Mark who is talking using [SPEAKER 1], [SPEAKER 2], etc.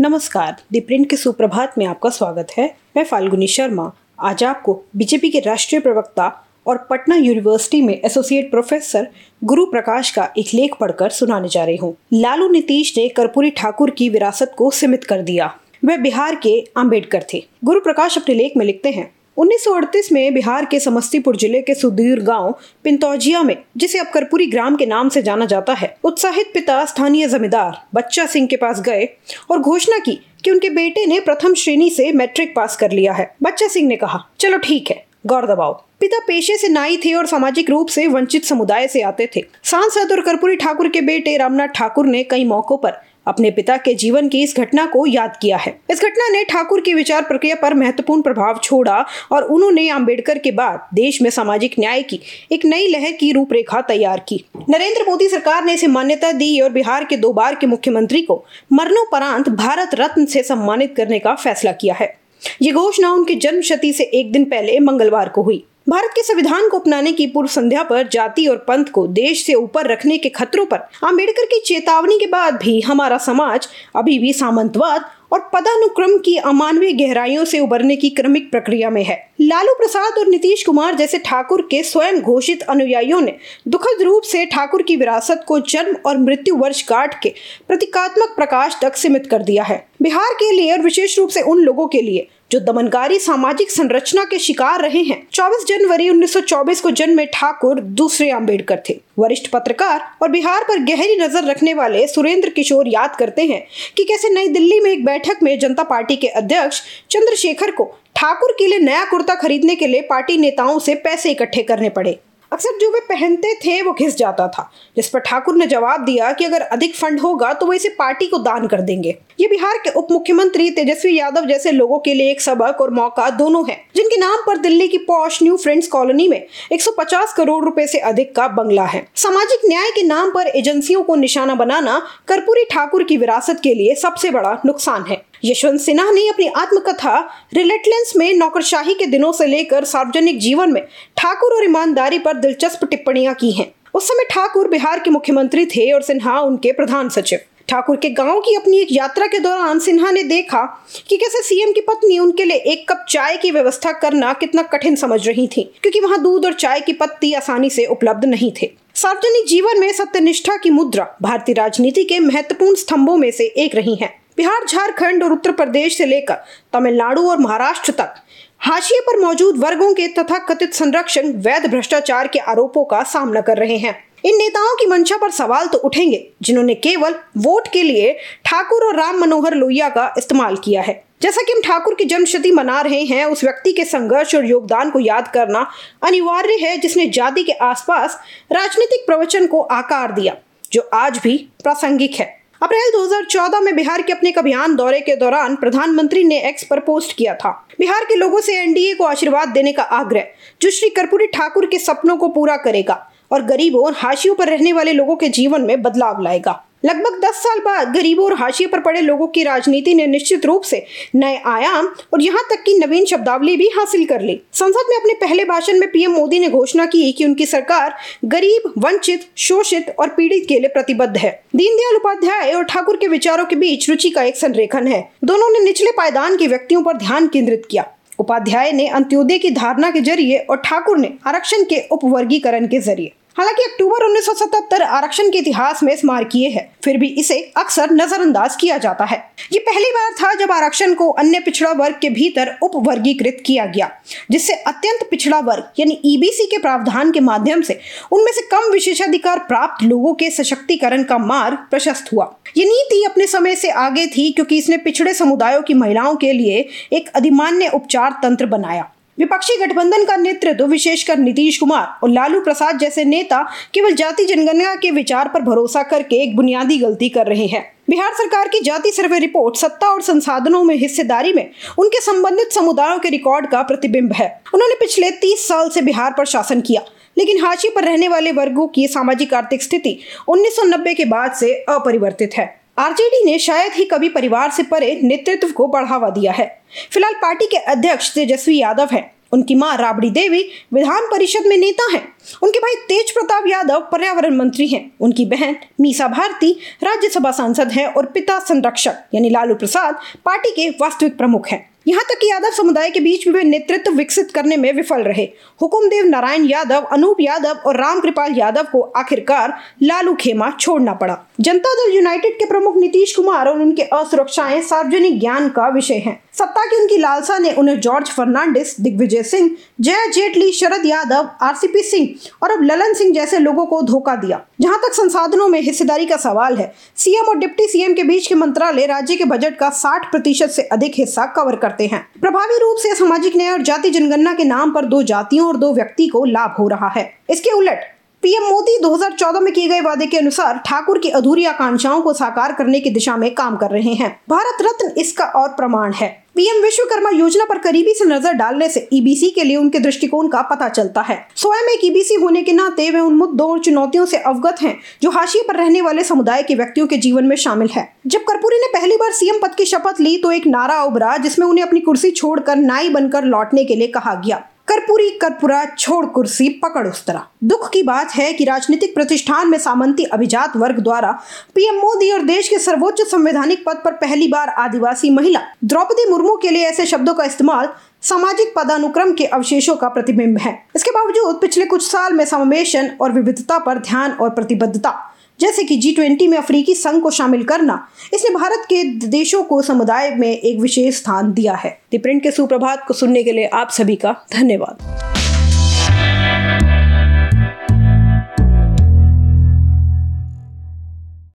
[SPEAKER 1] नमस्कार, दी प्रिंट के सुप्रभात में आपका स्वागत है। मैं फाल्गुनी शर्मा। आज आपको बीजेपी के राष्ट्रीय प्रवक्ता और पटना यूनिवर्सिटी में एसोसिएट प्रोफेसर गुरु प्रकाश का एक लेख पढ़कर सुनाने जा रही हूँ। लालू नीतीश ने कर्पूरी ठाकुर की विरासत को सीमित कर दिया। वह बिहार के अंबेडकर थे। गुरु प्रकाश अपने लेख में लिखते हैं 1938 में बिहार के समस्तीपुर ज़िले के सुदूर गाँव, पिंतौजिया में, जिसे अब करपुरी ग्राम के नाम से जाना जाता है। उत्साहित पिता, स्थानीय जमींदार, बच्चा सिंह के पास गए और घोषणा की कि उनके बेटे ने प्रथम श्रेणी से मैट्रिक पास कर लिया है। बच्चा सिंह ने कहा, चलो ठीक है, गौर दबाओ। पिता पेशे से नाई थे और सामाजिक रूप से वंचित समुदाय से आते थे। सांसद और कर्पूरी ठाकुर के बेटे रामनाथ ठाकुर ने कई मौकों पर अपने पिता के जीवन की इस घटना को याद किया है। इस घटना ने ठाकुर की विचार प्रक्रिया पर महत्वपूर्ण प्रभाव छोड़ा और उन्होंने अंबेडकर के बाद देश में सामाजिक न्याय की एक नई लहर की रूपरेखा तैयार की। नरेंद्र मोदी सरकार ने इसे मान्यता दी और बिहार के दो बार के मुख्यमंत्री को मरणोपरांत भारत रत्न से सम्मानित करने का फैसला किया है। ये घोषणा उनके जन्म शती से एक दिन पहले मंगलवार को हुई। भारत के संविधान को अपनाने की पूर्व संध्या पर जाति और पंथ को देश से ऊपर रखने के खतरों पर अंबेडकर की चेतावनी के बाद भी हमारा समाज अभी भी सामंतवाद और पदानुक्रम की अमानवीय गहराइयों से उबरने की क्रमिक प्रक्रिया में है। लालू प्रसाद और नीतीश कुमार जैसे ठाकुर के स्वयं घोषित अनुयायियों ने दुखद रूप से ठाकुर की विरासत को जन्म और मृत्यु वर्ष काट के प्रतीकात्मक प्रकाश तक सीमित कर दिया है। बिहार के लिए और विशेष रूप से उन लोगों के लिए जो दमनकारी सामाजिक संरचना के शिकार रहे हैं। 24 जनवरी 1924 को जन्मे ठाकुर दूसरे अंबेडकर थे। वरिष्ठ पत्रकार और बिहार पर गहरी नज़र रखने वाले सुरेंद्र किशोर याद करते हैं कि कैसे नई दिल्ली में एक बैठक में जनता पार्टी के अध्यक्ष चंद्रशेखर को ठाकुर के लिए नया कुर्ता खरीदने के लिए पार्टी नेताओं से पैसे इकट्ठे करने पड़े। अक्सर जो वे पहनते थे, वो घिस जाता था। जिस पर ठाकुर ने जवाब दिया कि अगर अधिक फंड होगा तो वो इसे पार्टी को दान कर देंगे। ये बिहार के उप मुख्यमंत्री तेजस्वी यादव जैसे लोगों के लिए एक सबक और मौका दोनों है, जिनके नाम पर दिल्ली की पॉश न्यू फ्रेंड्स कॉलोनी में 150 करोड़ रुपए से अधिक का बंगला है। सामाजिक न्याय के नाम पर एजेंसियों को निशाना बनाना कर्पूरी ठाकुर की विरासत के लिए सबसे बड़ा नुकसान है। यशवंत सिन्हा ने अपनी आत्मकथा रिलेटलेंस में नौकरशाही के दिनों से लेकर सार्वजनिक जीवन में ठाकुर और ईमानदारी पर दिलचस्प टिप्पणियाँ की हैं। उस समय ठाकुर बिहार के मुख्यमंत्री थे और सिन्हा उनके प्रधान सचिव। ठाकुर के गाँव की अपनी एक यात्रा के दौरान सिन्हा ने देखा कि कैसे सीएम की पत्नी उनके लिए एक कप चाय की व्यवस्था करना कितना कठिन समझ रही थी, क्योंकि वहाँ दूध और चाय की पत्ती आसानी से उपलब्ध नहीं थे। सार्वजनिक जीवन में सत्यनिष्ठा की मुद्रा भारतीय राजनीति के महत्वपूर्ण स्तंभों में से एक रही है। बिहार, झारखंड और उत्तर प्रदेश से लेकर तमिलनाडु और महाराष्ट्र तक हाशिए पर मौजूद वर्गों के तथा कथित संरक्षण, वैध भ्रष्टाचार के आरोपों का सामना कर रहे हैं। इन नेताओं की मंशा पर सवाल तो उठेंगे, जिन्होंने केवल वोट के लिए ठाकुर और राम मनोहर लोहिया का इस्तेमाल किया है। जैसा कि हम ठाकुर की जन्मशती मना रहे हैं, उस व्यक्ति के संघर्ष और योगदान को याद करना अनिवार्य है, जिसने जाति के आसपास राजनीतिक प्रवचन को आकार दिया, जो आज भी प्रासंगिक है। अप्रैल 2014 में बिहार के अपने एक अभियान दौरे के दौरान प्रधानमंत्री ने एक्स पर पोस्ट किया था। बिहार के लोगों से एनडीए को आशीर्वाद देने का आग्रह, जो श्री कर्पूरी ठाकुर के सपनों को पूरा करेगा और गरीबों और हाशियों पर रहने वाले लोगों के जीवन में बदलाव लाएगा। लगभग 10 साल बाद गरीबों और हाशिए पर पड़े लोगों की राजनीति ने निश्चित रूप से नए आयाम और यहाँ तक की नवीन शब्दावली भी हासिल कर ली। संसद में अपने पहले भाषण में पीएम मोदी ने घोषणा की कि उनकी सरकार गरीब, वंचित, शोषित और पीड़ित के लिए प्रतिबद्ध है। दीनदयाल उपाध्याय और ठाकुर के विचारों के बीच रुचि का एक संरेखन है। दोनों ने निचले पायदान के व्यक्तियों पर ध्यान केंद्रित किया। उपाध्याय ने अंत्योदय की धारणा के ज़रिए और ठाकुर ने आरक्षण के उपवर्गीकरण के ज़रिए। हालाँकि अक्टूबर 1977 आरक्षण के इतिहास में स्मारकीय है, फिर भी इसे अक्सर नजरअंदाज किया जाता है। ये पहली बार था जब आरक्षण को अन्य पिछड़ा वर्ग के भीतर उप वर्गीकृत किया गया, जिससे अत्यंत पिछड़ा वर्ग, यानी ईबीसी के प्रावधान के माध्यम से उनमें से कम विशेषाधिकार प्राप्त लोगों के सशक्तिकरण का मार्ग प्रशस्त हुआ। ये नीति अपने समय से आगे थी, क्योंकि इसने पिछड़े समुदायों की महिलाओं के लिए एक अधिमान्य उपचार तंत्र बनाया। विपक्षी गठबंधन का नेतृत्व विशेषकर नीतीश कुमार और लालू प्रसाद जैसे नेता केवल जाति जनगणना के विचार पर भरोसा करके एक बुनियादी गलती कर रहे हैं। बिहार सरकार की जाति सर्वे रिपोर्ट सत्ता और संसाधनों में हिस्सेदारी में उनके संबंधित समुदायों के रिकॉर्ड का प्रतिबिंब है। उन्होंने पिछले तीस साल से बिहार पर शासन किया, लेकिन हाशी पर रहने वाले वर्गों की सामाजिक आर्थिक स्थिति 1990 के बाद से अपरिवर्तित है। आरजेडी ने शायद ही कभी परिवार से परे नेतृत्व को बढ़ावा दिया है। फ़िलहाल पार्टी के अध्यक्ष तेजस्वी यादव हैं। उनकी माँ राबड़ी देवी विधान परिषद में नेता हैं। उनके भाई तेज प्रताप यादव पर्यावरण मंत्री हैं। उनकी बहन मीसा भारती राज्यसभा सांसद हैं और पिता संरक्षक, यानी लालू प्रसाद, पार्टी के वास्तविक प्रमुख हैं। यहाँ तक कि यादव समुदाय के बीच वे नेतृत्व विकसित करने में विफल रहे हुकुमदेव नारायण यादव, अनूप यादव और रामकृपाल यादव को आखिरकार लालू खेमा छोड़ना पड़ा जनता दल यूनाइटेड के प्रमुख नीतीश कुमार और उनके असुरक्षाएँ सार्वजनिक ज्ञान का विषय हैं। सत्ता की उनकी लालसा ने उन्हें जॉर्ज फर्नांडिस, दिग्विजय सिंह, जया जेटली, शरद यादव आरसीपी सिंह और अब ललन सिंह जैसे लोगों को धोखा दिया। जहाँ तक संसाधनों में हिस्सेदारी का सवाल है, सीएम और डिप्टी सीएम के बीच के मंत्रालय राज्य के बजट का 60 प्रतिशत से अधिक हिस्सा कवर करते हैं। प्रभावी रूप से सामाजिक न्याय और जाति जनगणना के नाम पर दो जातियों और दो व्यक्ति को लाभ हो रहा है। इसके उलट पीएम मोदी 2014 में किए गए वादे के अनुसार ठाकुर की अधूरी आकांक्षाओं को साकार करने की दिशा में काम कर रहे हैं। भारत रत्न इसका और प्रमाण है। पीएम विश्वकर्मा योजना पर करीबी से नज़र डालने से ईबीसी e के लिए उनके दृष्टिकोण का पता चलता है। स्वयं एक ईबीसी e होने के नाते वे उन मुद्दों और चुनौतियों से अवगत हैं, जो हाशिए पर रहने वाले समुदाय के व्यक्तियों के जीवन में शामिल है। जब कर्पूरी ने पहली बार सीएम पद की शपथ ली तो एक नारा उभरा, जिसमें उन्हें अपनी कुर्सी छोड़कर नाई बनकर लौटने के लिए कहा गया। करपुरी करपुरा छोड़ कुर्सी पकड़ उस तरह। दुख की बात है कि राजनीतिक प्रतिष्ठान में सामंती अभिजात वर्ग द्वारा पीएम मोदी और देश के सर्वोच्च संवैधानिक पद पर पहली बार आदिवासी महिला, द्रौपदी मुर्मू के लिए ऐसे शब्दों का इस्तेमाल सामाजिक पदानुक्रम के अवशेषों का प्रतिबिंब है। इसके बावजूद पिछले कुछ साल में समावेशन और विविधता पर ध्यान और प्रतिबद्धता जैसे कि जी ट्वेंटी में अफ्रीकी संघ को शामिल करना, इसने भारत के देशों को समुदाय में एक विशेष स्थान दिया है। द प्रिंट के सुप्रभात को सुनने के लिए आप सभी का धन्यवाद।